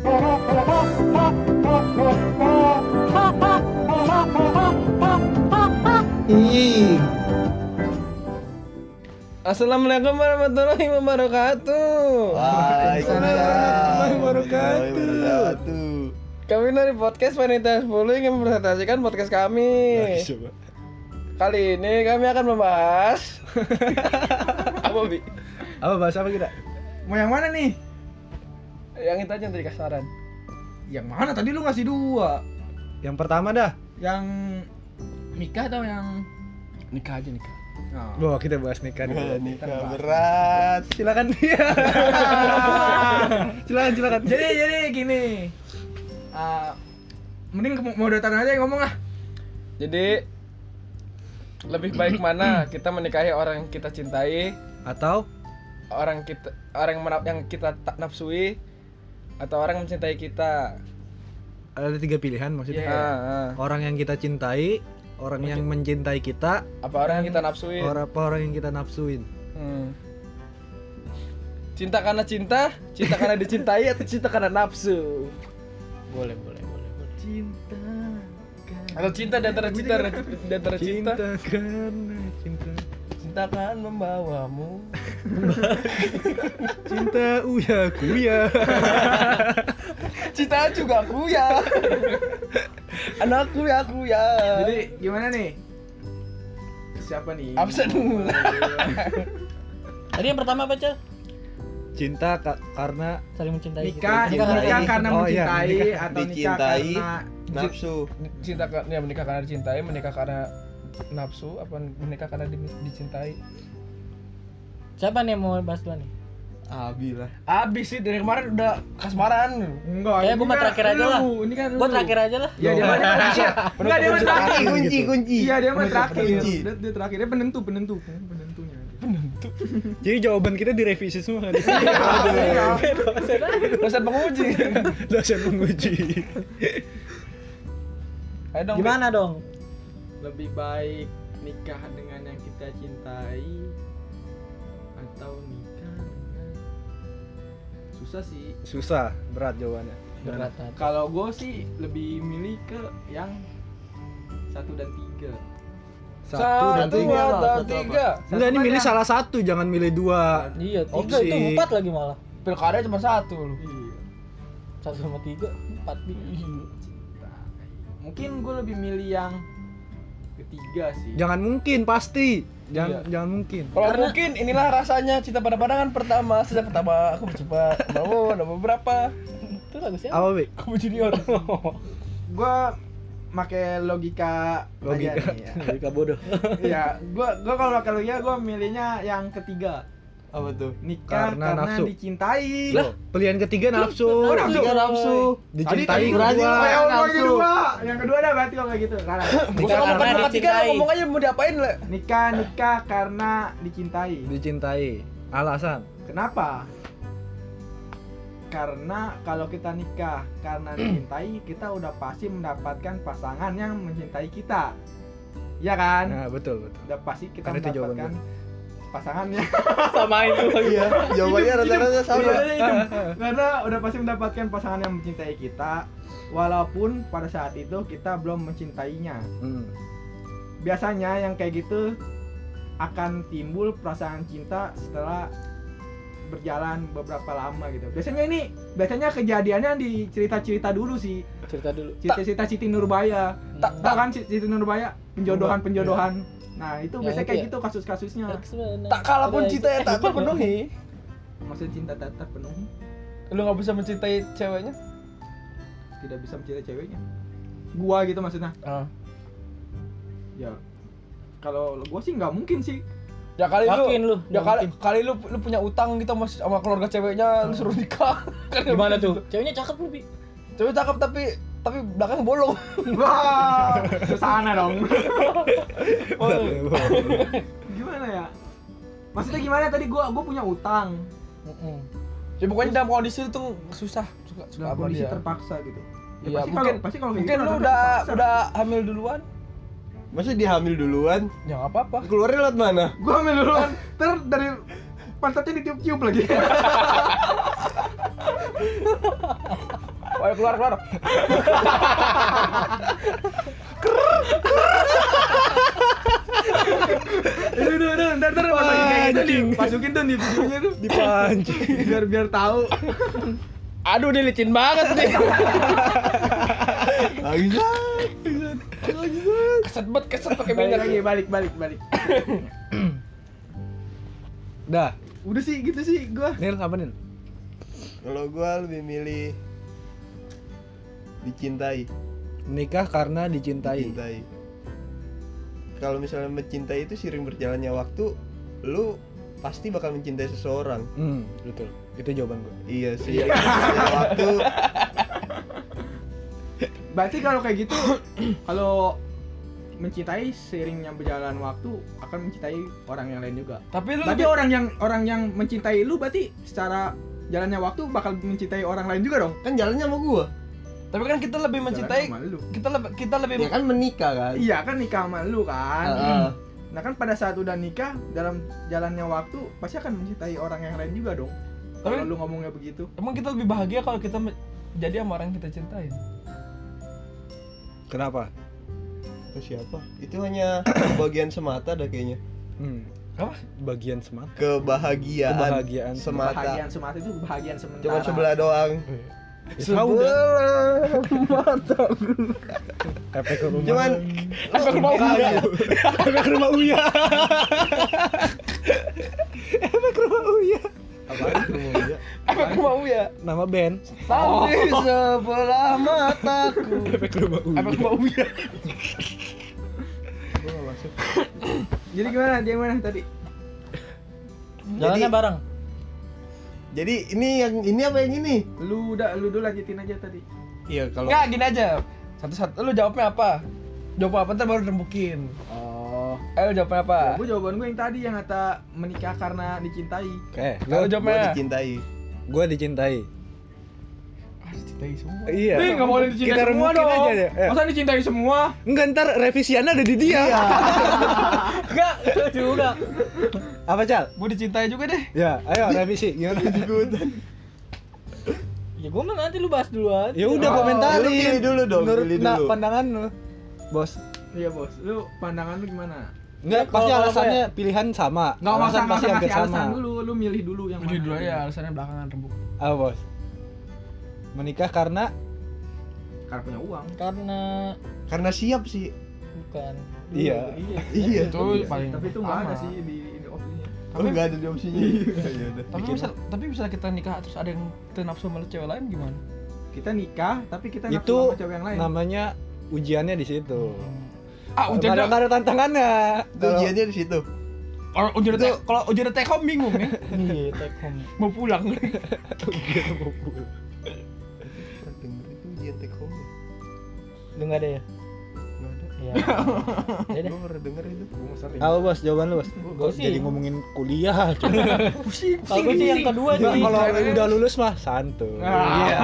Ih, Assalamualaikum warahmatullahi wabarakatuh. Waalaikumsalam warahmatullahi wabarakatuh. Kami dari podcast Wanita 10 ingin mempresentasikan podcast kami. Kali ini kami akan membahas apa bi? Apa bahas apa kita? Mau yang mana nih? Yang itu aja yang tadi kasaran. Yang mana? Tadi lu ngasih dua. Yang pertama dah. Yang nikah atau yang Nikah aja nikah. Oh. Wah, kita bahas nikah nih. nikah berat. Silakan dia. silakan, silakan. jadi jadi gini. Ah, mending ke moderator aja yang ngomong ah. Jadi lebih baik mana kita menikahi orang yang kita cintai, Atau orang kita orang yang, yang kita tak nafsui atau orang yang mencintai kita. ada tiga pilihan maksudnya. Iya. Ah, ah. Orang yang kita cintai, orang yang mencintai kita, Apa orang yang kita nafsui? orang apa orang yang kita nafsuin. Hmm. Cinta karena cinta, cinta karena dicintai atau cinta karena nafsu? Boleh, boleh, boleh. boleh. Cinta. Atau cinta di antara cinta di antara cinta. karena cinta. Cinta kan membawamu. Cinta uya kuya. Cinta juga aku ya. Anakku ya aku ya. Jadi gimana nih? Siapa nih? absen. Tadi yang pertama apa, Cel? Cinta ka- karena Saling mencintai. Nikah, gitu. nikah, karena Oh, iya, mencintai atau nikah dicintai. karena Nafsu. cinta ya menikah karena dicintai, menikah karena nafsu, apa menikah karena di- dicintai? Siapa nih yang mau bahas dulu nih? Abi lah. Abis sih dari kemarin udah kasmaran. Enggak, Kayak ini gua mah kan terakhir aja lah. Ini kan Gua lu. terakhir aja lah. Iya, dia mah terakhir. Enggak, dia mah terakhir. Kunci, kunci. Iya, dia mah terakhir. kunci. Dia, dia terakhir. Dia penentu, penentu, penentunya. jadi jawaban kita direvisi semua kan? Iya. Dosen penguji. Dosen penguji. Ayo dong. Gimana dong? Lebih baik nikah dengan yang kita cintai atau nikah dengan susah sih. Susah, berat jawabannya. Berat. Kalau gue sih lebih milih ke yang satu dan tiga. Satu dan Satu tiga. atau Satu apa? tiga. Enggak, ini milih salah satu, jangan milih dua. Iya, tiga Opsi. itu empat lagi malah. Pilkada cuma satu lu. Iya. Satu sama tiga, empat nih. Mungkin gue lebih milih yang ketiga sih. Jangan mungkin, pasti. Jangan Iya. jangan mungkin. Kalau Karena- mungkin inilah rasanya cinta pada pandangan pertama. Sejak pertama aku berjumpa mau ada beberapa. Itu lagu siapa? Apa, Bi? Kamu junior. Gue make logika Logika. aja nih ya. Logika bodoh. Iya, gua gua kalau pakai logika gua milihnya yang ketiga. Apa tuh? Nikah Karena karena, nafsu. dicintai. Loh, pilihan ketiga nafsu. Oh, nafsu. Tiga nafsu. Dicintai. Oh, yang kedua. Yang kedua dah berarti kalau kayak gitu. Karena Nikah karena ketiga dicintai. ngomong aja mau diapain le? nikah nikah karena dicintai. Dicintai. Alasan. Kenapa? Karena kalau kita nikah karena dicintai, kita udah pasti mendapatkan pasangan yang mencintai kita. Iya kan? Nah, betul, betul. Udah pasti kita Karena mendapatkan pasangannya. sama itu. Iya, jawabannya rata-rata sama. Iya, hidup. Karena udah pasti mendapatkan pasangan yang mencintai kita, walaupun pada saat itu kita belum mencintainya. Hmm. Biasanya yang kayak gitu akan timbul perasaan cinta setelah berjalan beberapa lama gitu. Biasanya ini biasanya kejadiannya di cerita-cerita dulu sih. Cerita dulu. Cerita-cerita Siti Nurbaya. Tak Tahu kan Siti Nurbaya? Penjodohan-penjodohan. Nah, itu Yang biasanya kayak ya? gitu kasus-kasusnya. tak kalah pun cinta yang tak terpenuhi. Maksudnya cinta tak terpenuhi, Lu nggak bisa mencintai ceweknya? tidak bisa mencintai ceweknya. Gua gitu maksudnya. Ah. ya kalau gua sih nggak mungkin sih Ya kali Yakin lu, lu, ya kali, mungkin. kali lu lu punya utang gitu sama, sama keluarga ceweknya, lu suruh nikah. Kan Gimana tuh? gitu. Ceweknya cakep lu, Bi. Cewek cakep tapi tapi belakang bolong. wah ke sana dong Oh, gimana ya maksudnya gimana tadi gua gua punya utang ya pokoknya dalam kondisi itu susah suka suka dalam kondisi dia. terpaksa gitu ya, Iya, pasti mungkin kalau pasti kalau mungkin gitu lu udah terpaksa. udah hamil duluan. Masa dia hamil duluan? Ya nggak apa-apa. Keluarnya lewat mana? gua ambil duluan ter dari pantatnya ditiup-tiup lagi Ayo keluar keluar. Aduh, aduh, aduh, ntar ntar masukin kayak gitu nih, masukin tuh di videonya tuh, Dipancing. biar biar tahu. Aduh dia licin banget nih. Bangsat. Keset banget keset pakai minyak. lagi, balik, balik, balik. Dah, Udah sih, gitu sih gua. Nil apa Nil? Kalau gua lebih milih dicintai, Menikah karena dicintai. dicintai. Kalau misalnya mencintai itu sering berjalannya waktu, lu pasti bakal mencintai seseorang. Hmm, betul. Itu jawaban gua. Iya sih. Berjalannya waktu Berarti kalau kayak gitu, kalau mencintai seiringnya berjalan waktu akan mencintai orang yang lain juga. Tapi lu Berarti lebih- orang yang orang yang mencintai lu berarti secara jalannya waktu bakal mencintai orang lain juga dong. kan jalannya sama gua. Tapi kan kita lebih mencintai kita lebih kita lebih Ya kan menikah kan. Iya kan nikah sama lu kan. Heeh. Nah kan pada saat udah nikah dalam jalannya waktu pasti akan mencintai orang yang lain juga dong. Tapi- Kalau lu ngomongnya begitu. Emang kita lebih bahagia kalau kita jadi sama orang yang kita cintai. Kenapa? Itu siapa? Itu hanya bagian semata dah kayaknya. Hmm. Apa? Bagian semata. Kebahagiaan. Kebahagiaan semata. Kebahagiaan semata itu kebahagiaan sementara. Cuma sebelah doang. Sebelah Efek rumah. Cuman Efek rumah Uya. Efek rumah Uya. Efek rumah Uya. apaan itu rumah dia? Efek rumah Uya. Nama band. Tapi sebelah mataku. Efek rumah Uya. Efek rumah Uya. Masuk. Jadi gimana? Dia mana tadi? Jalannya Jadi- bareng. Jadi ini yang ini apa yang ini? Lu udah lu dulu lanjutin aja tadi. Iya kalau Enggak gini aja. Satu-satu lu jawabnya apa? Jawab apa ntar baru rembukin. Oh. Ayo jawabnya apa? Gue jawaban gue yang tadi yang kata menikah karena dicintai. Oke, Kalau gua, jawabnya gua dicintai. gua dicintai. Ah, dicintai semua. Iya. Nih nggak boleh dicintai Kita semua dong. aja deh. Ayo. Masa dicintai semua? Enggak ntar revisiannya ada di dia. Enggak, juga. Apa cal? Gue dicintai juga deh. Ya, ayo revisi. Gimana? Ya gua mah nanti lu bahas dulu aja. Ya udah Oh, komentarin. lu pilih dulu dong, Menurut pilih nah, dulu. pandangan lu. Bos. Iya bos. Lu pandangan lu gimana? Enggak, Ya, pasti kalau- alasannya pilihan sama. Nggak usah alasan pasti hampir kasih alasan sama. dulu. Lu milih dulu yang Udah mana. dulu aja alasannya belakangan rembuk. Apa bos? Menikah karena Karena punya uang. Karena Karena siap sih. bukan. Iya. Iya. Iya. Itu Iya sih, paling Tapi itu nggak ada sih di, di opsinya. Oh enggak ada di opsinya. Ya udah. Tapi bisa tapi bisa kita nikah terus ada yang kita nafsu sama cewek lain gimana? Kita nikah tapi kita nafsu itu sama cewek yang lain. namanya ujiannya di situ. Ah Nggak ujian ada, nggak ada tantangannya. Itu ujiannya di situ. kalau ujian tek kalau ujian take home bingung ya. Iya, take home. Mau pulang. Denger Lu enggak ada ya? Nggak ada. Iya. Ya deh. Gua pernah denger itu. Sering. Apa bos? Jawaban lu bos? Sih- jadi ngomongin kuliah. Kalau gua sih yang kedua Nggak, sih. kalau udah lulus mah santuy. Iya.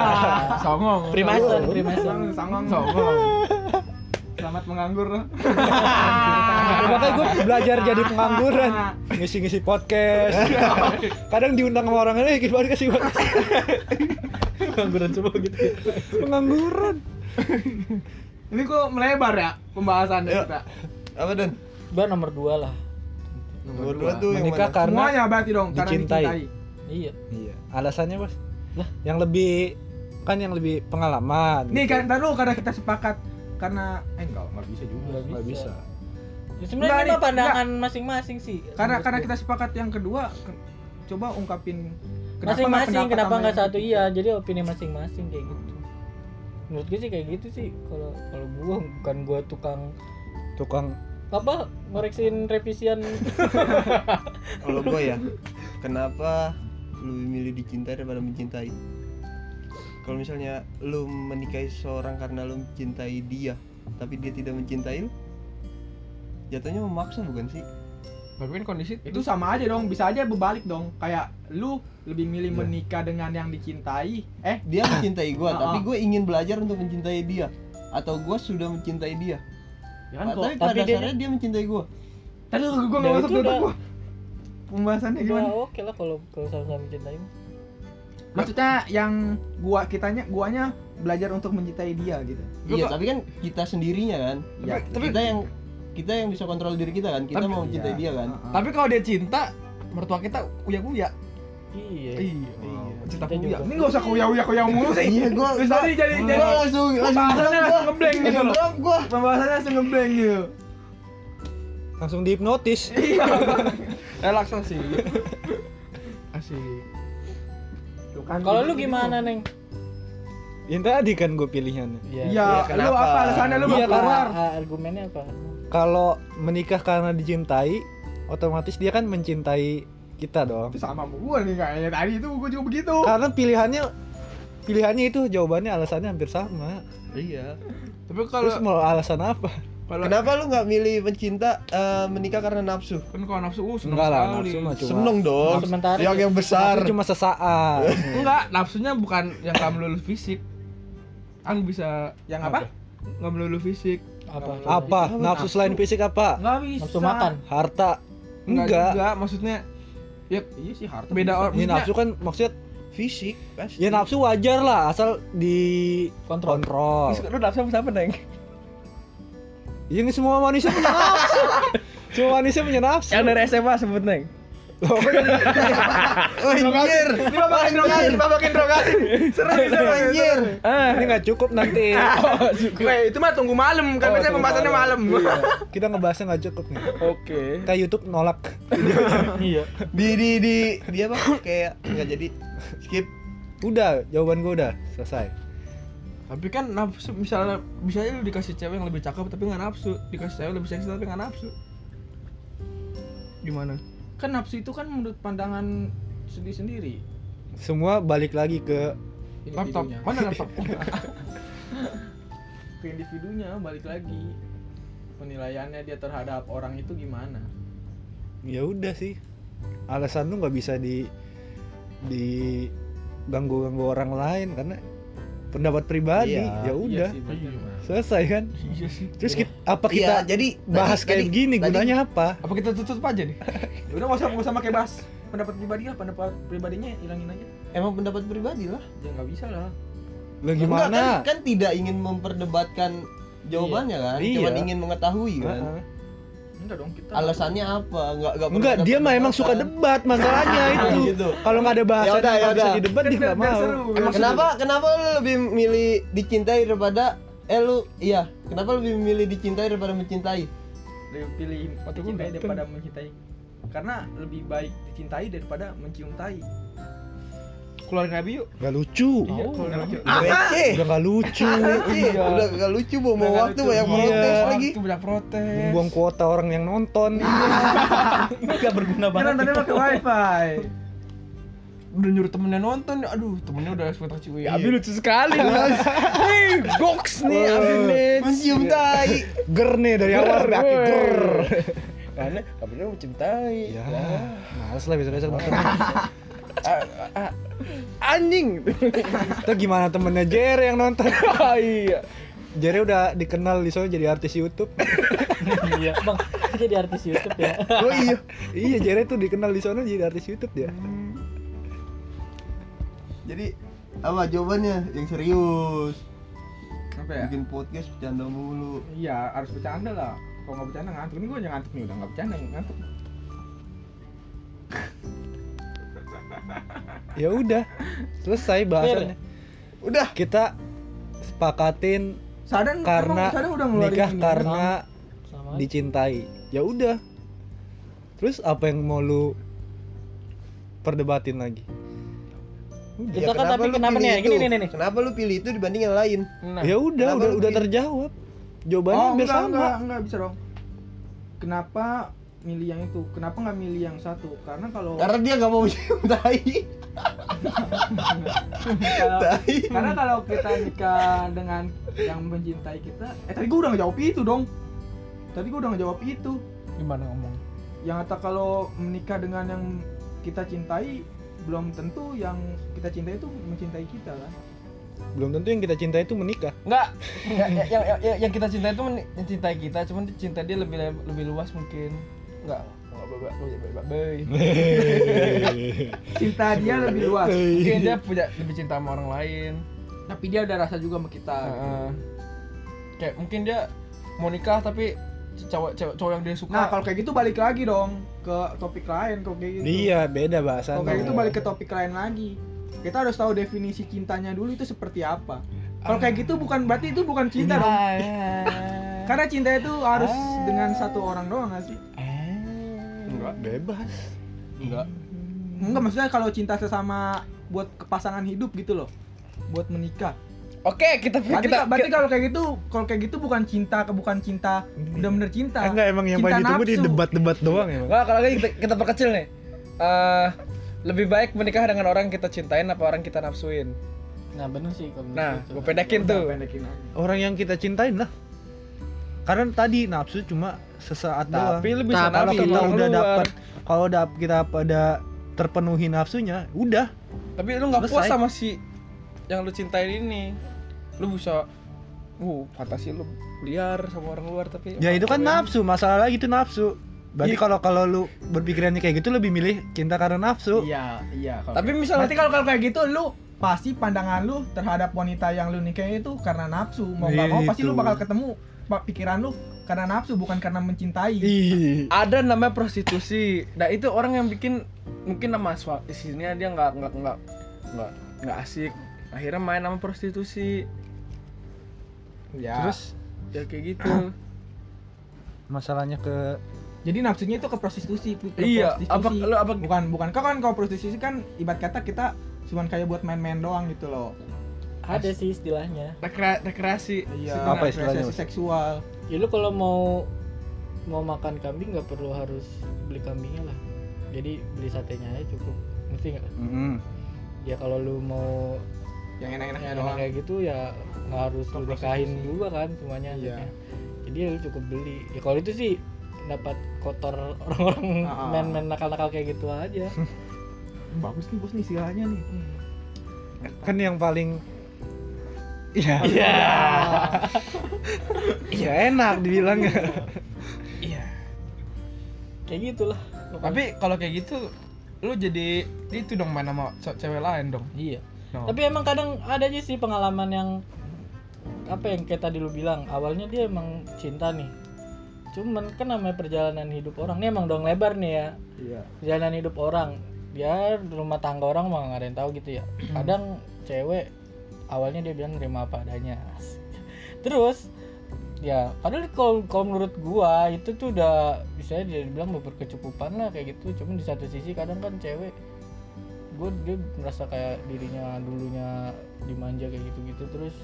Songong. Songong, Freemason. songong. Songong. Selamat menganggur. Ya, makanya gue belajar jadi pengangguran ngisi-ngisi podcast kadang diundang sama orang lain gimana sih podcast Pengangguran semua gitu. pengangguran Ini kok melebar ya pembahasannya Ayo. kita. Apa Dan? Gua nomor dua lah. Nomor dua tuh yang menikah mana? karena Semuanya berarti dong karena dicintai. dicintai. Iya. iya alasannya bos Lah? yang lebih kan yang lebih pengalaman Nih gitu. kan taruh karena kita sepakat karena eh enggak enggak bisa juga. Nggak nggak bisa Ya, sebenarnya ini pandangan masing-masing sih. Karena karena kita sepakat yang kedua ke- coba ungkapin masing-masing pendapat kenapa nggak yang- satu iya jadi opini masing-masing kayak gitu menurut gue sih kayak gitu sih kalau kalau gua bukan gua tukang tukang apa ngoreksin revisian Kalau gua ya, kenapa lu milih dicintai daripada mencintai? Kalau misalnya lu menikahi seseorang karena lu mencintai dia, tapi dia tidak mencintai lu, jatuhnya memaksa bukan sih? Tapi kan kondisi itu sama aja dong, bisa aja berbalik dong. Kayak lu lebih milih Iya. menikah dengan yang dicintai, eh Dia mencintai gua, Ah, tapi ah. gue ingin belajar untuk mencintai dia, atau gua sudah mencintai dia. ya kan kok. tapi pada Tapi dia- dasarnya dia mencintai gua. Tadi gua enggak Ya, masuk itu ke otak udah- gua. Pembahasannya udah gimana? oke lah kalau kalau sama-sama mencintai mah. Maksudnya yang gua kitanya guanya belajar untuk mencintai dia gitu iya tapi kan kita sendirinya kan Ya, tapi- kita yang kita yang bisa kontrol diri kita kan kita Tapi- mau mencintai Iya. dia kan Heeh. Tapi kalau dia cinta, mertua kita uya-uya. Iya. Iya. Cinta uya. juga. ini nggak usah kuya uya kuya mulu sih iya gua Terus tadi jadi jadi langsung langsung pembahasannya langsung ngeblank gitu langsung loh gua pembahasannya langsung ngeblank gitu Langsung dihipnotis. iya Relaksasi. Asik. Tuh kan, Kalau lu gimana, Neng? Yang tadi kan gue pilihannya. iya Iya, lu kenapa? apa alasannya lu Iya, mau keluar argumennya apa? Kalau menikah karena dicintai, otomatis dia kan mencintai kita dong. itu sama gua nih kayaknya tadi itu gua juga begitu Karena pilihannya pilihannya itu jawabannya alasannya hampir sama. iya Tapi kalau Terus mau alasan apa? kalau kenapa lu nggak milih pencinta eh, menikah karena nafsu kan kalau nafsu uh, seneng Enggak lah, sekali. nafsu mah cuma seneng dong Sementara yang yang besar Nafsu cuma sesaat. Enggak, nafsunya bukan yang nggak melulu fisik. Ang bisa yang apa nggak melulu fisik. Apa? Apa? Nafsu selain fisik apa? nggak bisa Nafsu makan. Harta. Enggak, Enggak. juga, maksudnya ya iya sih harta beda orang. Ini nafsu kan maksudnya fisik pasti ya nafsu wajar lah asal di Kontrol. kontrol. Lu nafsu sama siapa, Neng? Ya ini semua manusia punya nafsu. semua manusia punya nafsu. Yang dari SMA sebut, Neng. Oh anjir ini bapak interogasi ini bapak interogasi seru anjir. Ah, Ini nggak cukup nanti. Weh, itu mah tunggu malam kan Oh, biasanya pembahasannya malam. Iya. Kita ngebahasnya nggak cukup nih. Oke. Kita YouTube nolak. Iya. di di di dia apa kayak nggak jadi skip Udah, jawaban gue udah selesai. Tapi kan nafsu misalnya bisa lu dikasih cewek yang lebih cakep tapi nggak nafsu, dikasih cewek lebih seksi tapi nggak nafsu. Gimana? Kan nafsu itu kan menurut pandangan sendiri sendiri. Semua balik lagi ke Laptop. Mana laptop? Ke individunya balik lagi. Penilaiannya dia terhadap orang itu gimana? ya udah sih. Alasan lu nggak bisa di di ganggu ganggu orang lain karena pendapat pribadi. Iya. Ya udah, Iya sih, selesai kan. iya sih. Terus kita, apa Iya, kita jadi bahas tadi- kayak tadi- gini tadi- gunanya apa? Apa kita tutup aja nih? Ya udah nggak usah nggak usah pakai bahas pendapat pribadi lah, pendapat pribadinya hilangin aja. emang pendapat pribadi lah Ya nggak bisa lah. Lah Enggak, gimana? kan, kan tidak ingin memperdebatkan jawabannya kan Iya. cuma ingin mengetahui kan Heeh. Enggak dong kita. alasannya apa enggak enggak perlu Enggak, dia mah emang suka debat masalahnya itu. gitu. Kalau nggak ada bahasa Yaudah, yang nggak bisa yaudah. didebat dia nggak mau. Emang kenapa kenapa lu lebih milih dicintai daripada eh lu iya kenapa lebih milih dicintai daripada mencintai Lebih pilih dicintai daripada mencintai. Karena lebih baik dicintai daripada mencium tai. Keluarin Nabi yuk. Gak lucu. Iya, keluarin yuk. receh Udah gak lucu. Iya. udah gak lucu mau Udah nggak waktu lucu. banyak Iya. protes lagi Itu banyak protes. Buang kuota orang yang nonton. Gak berguna Kan banget. nontonnya pakai wifi. udah nyuruh temennya nonton aduh temennya udah ekspektasi wih Iya. Abi lucu sekali Hei, goks nih Abi nih mencium tai Ger nih dari awal sampai akhir ger. karena kabarnya mencintai Ya, males lah besok-besok nonton. Anjing Itu gimana temennya Jere yang nonton? Iya Jere udah dikenal di sana jadi artis YouTube. Iya, Bang. Jadi artis YouTube ya. oh iya iya, Jere tuh dikenal di sana jadi artis YouTube dia. jadi apa jawabannya yang serius Apa ya? bikin podcast bercanda mulu Iya, harus bercanda lah. Kalau nggak bercanda ngantuk. Ini gue yang ngantuk nih, udah nggak bercanda ngantuk. Ya udah, selesai bahasannya. udah Kita sepakatin Sadan karena emang udah nikah ini. karena Sama. dicintai. Ya udah. Terus apa yang mau lu perdebatin lagi? Kita kan kenapa tapi lu kenapa pilih nih? itu? Gini nih nih. kenapa lu pilih itu dibanding yang lain nah ya udah, kenapa udah udah pilih? terjawab. Jawabannya Oh, hampir enggak, sama. enggak, enggak bisa dong. Kenapa milih yang itu? Kenapa nggak milih yang satu? Karena kalau karena dia nggak mau mencium karena kalau kita nikah dengan yang mencintai kita, eh tadi gue udah ngejawab itu dong. Tadi gue udah ngejawab itu. gimana ngomong Yang kata kalau menikah dengan yang kita cintai belum tentu yang kita cintai itu mencintai kita kan. Belum tentu yang kita cintai itu menikah. Ya- yang, yang, yang, yang kita cintai itu men- mencintai kita, cuman cinta dia lebih lebih luas mungkin. Enggak Cinta dia lebih luas. Mungkin dia punya lebih cinta sama orang lain. tapi dia ada rasa juga sama kita gitu. Heeh. kayak mungkin dia mau nikah tapi cowok cowok, cowok yang dia suka nah kalau kayak gitu balik lagi dong ke topik lain kalau kayak gitu Iya, beda bahasan. kalau kayak gitu balik ke topik lain lagi kita harus tahu definisi cintanya dulu itu seperti apa kalau kayak gitu bukan berarti itu bukan cinta dong karena cinta itu harus dengan satu orang doang gak sih enggak bebas. enggak enggak maksudnya kalau cinta sesama buat kepasangan hidup gitu loh buat menikah oke kita berarti, kita berarti kalau kayak gitu kalau kayak gitu bukan cinta bukan cinta bener-bener cinta Enggak emang yang paling ditunggu di debat-debat doang emang. Enggak, kalau kita, kita perkecil nih. Eh, lebih baik menikah dengan orang yang kita cintain apa orang kita nafsuin? nah bener sih kalau Nah, gue pendekin Udah, tuh. pendekin. Orang yang kita cintain lah. Karena tadi nafsu cuma sesaat doang. Tapi lu bisa kalau kita udah dapat kalau dap kita pada terpenuhi nafsunya, udah. Tapi lu nggak puas sama si yang lu cintain ini. Lu bisa uh, fantasi lu liar sama orang luar tapi Ya itu kan nafsu, masalah lagi itu nafsu. Berarti Iya. kalau kalau lu berpikirannya kayak gitu lebih milih cinta karena nafsu. iya iya kalau Tapi misalnya berarti kalau kalau kayak gitu lu pasti pandangan lu terhadap wanita yang lu nikahin itu karena nafsu mau nggak mau pasti lu Gitu. bakal ketemu pikiran lu karena nafsu bukan karena mencintai Ih. ada namanya prostitusi. Nah, itu orang yang bikin mungkin nama isinya dia nggak nggak nggak nggak nggak asik. Akhirnya main sama prostitusi. ya Terus ya kayak gitu. Masalahnya ke jadi nafsunya itu ke prostitusi ke Iya, prostitusi. apa lu apa bukan bukan kau kan kalau prostitusi kan ibarat kata kita cuman kayak buat main-main doang gitu loh ada sih istilahnya rekre- rekreasi? iya Apa istilahnya, seksual ya lu kalau mau mau makan kambing nggak perlu harus beli kambingnya lah. Jadi beli satenya aja cukup. Ngerti nggak? Mm-mm. ya kalau lu mau yang enak-enaknya yang doang. kayak gitu ya nggak harus lu nikahin juga kan semuanya Iya. akhirnya. jadi ya lu cukup beli. Ya kalau itu sih dapat kotor orang-orang Ah. main-main nakal-nakal kayak gitu aja. Bagus nih bos nih istilahnya nih. Kan yang paling Iya. iya Iya enak dibilangnya. Iya. kayak gitulah Tapi kalau kayak gitu lu jadi itu dong main sama ce- cewek lain dong. iya No. tapi emang kadang ada aja sih pengalaman yang apa yang kayak tadi lu bilang awalnya dia emang cinta nih cuman kan namanya perjalanan hidup orang nih emang dong lebar nih ya iya perjalanan hidup orang dia rumah tangga orang mah nggak ada yang tahu gitu ya kadang cewek awalnya dia bilang nerima apa adanya. Terus ya padahal kalau kalau menurut gua itu tuh udah bisa dia bilang berkecukupan lah kayak gitu. Cuman di satu sisi kadang kan cewek gue dia merasa kayak dirinya dulunya dimanja kayak gitu gitu terus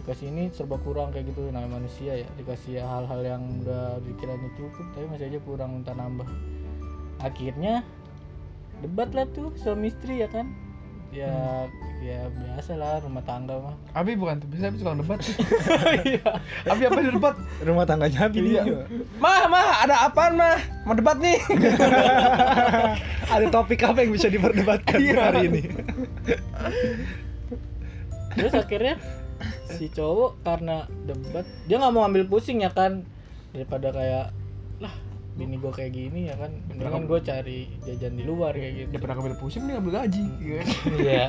dikasih ini serba kurang kayak gitu namanya manusia ya. Dikasih hal-hal yang udah dikiranya cukup tapi masih aja kurang minta nambah. Akhirnya debat lah tuh suami istri ya kan ya ya biasa lah rumah tangga mah Abi bukan tuh, bisa Abi suka debat. Abi apa yang debat? Rumah tangganya Abi Iya. nih. Mah, mah, ada apaan mah? Mau debat nih. Ada topik apa yang bisa diperdebatkan hari ini? terus akhirnya si cowok karena debat dia nggak mau ambil pusing ya kan daripada kayak lah bini gue kayak gini ya kan mendingan gue cari jajan di luar kayak gitu pernah ngambil pusing nih ngambil gaji. Iya. iya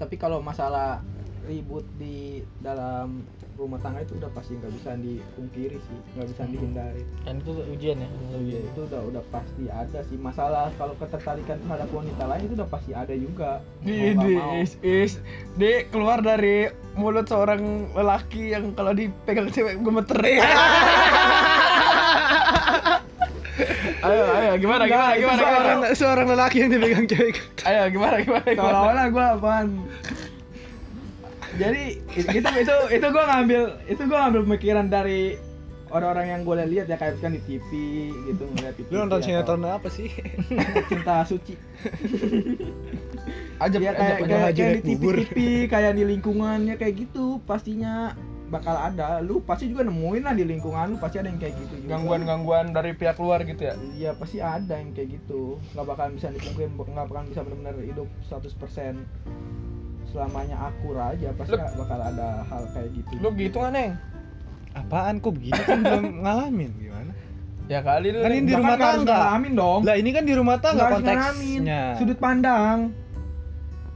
tapi kalau masalah ribut di dalam rumah tangga itu udah pasti nggak bisa dipungkiri sih nggak bisa dihindari. Kan itu ujian ya? Ujian itu udah udah pasti ada sih. Masalah kalau ketertarikan terhadap wanita lain itu udah pasti ada juga. Mau. Ini is is. Dia keluar dari mulut seorang lelaki yang kalau dipegang cewek gemeter. ayo ayo gimana gimana gimana gimana Seorang, seorang lelaki yang dipegang cewek. ayo gimana gimana gimana? Seolah-olah gue apaan jadi itu itu itu gue ngambil itu gue ngambil pemikiran dari orang-orang yang gue lihat ya kayak kan di TV gitu ngeliat TV Lu nonton sinetron apa sih? cinta suci aja ya aja kayak kayak, kayak di bubur. TV-TV kayak di lingkungannya kayak gitu pastinya bakal ada lu pasti juga nemuin lah di lingkungan lu pasti ada yang kayak gitu juga. gangguan-gangguan dari pihak luar gitu ya iya pasti ada yang kayak gitu nggak bakalan bisa dipungkiri nggak bakalan bisa benar-benar hidup 100% selamanya akur aja pasti Lu- bakal ada hal kayak gitu. Lu gitu nggak neng? Apaan kok begini kan belum ngalamin? Gimana? ya kali lu Kan ini di rumah tangga. ngalamin dong. Lah ini kan di rumah tangga ngalamin. konteksnya. sudut pandang.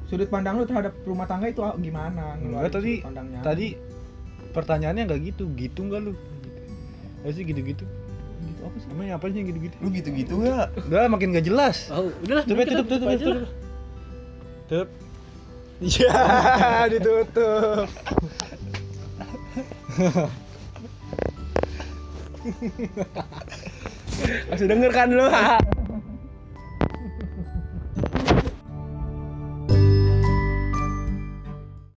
Sudut pandang lu terhadap rumah tangga itu gimana? Ngeluarin Enggak tadi pandangnya. tadi pertanyaannya nggak gitu. Gitu nggak lu? Gak sih gitu-gitu? Gitu apa sih? Emang apa sih yang gitu-gitu? Lu gitu-gitu nggak? Udah makin gak jelas. Oh, tutup kita tutup tutup. lah. tutup tutup iya ditutup Masih denger kan lu?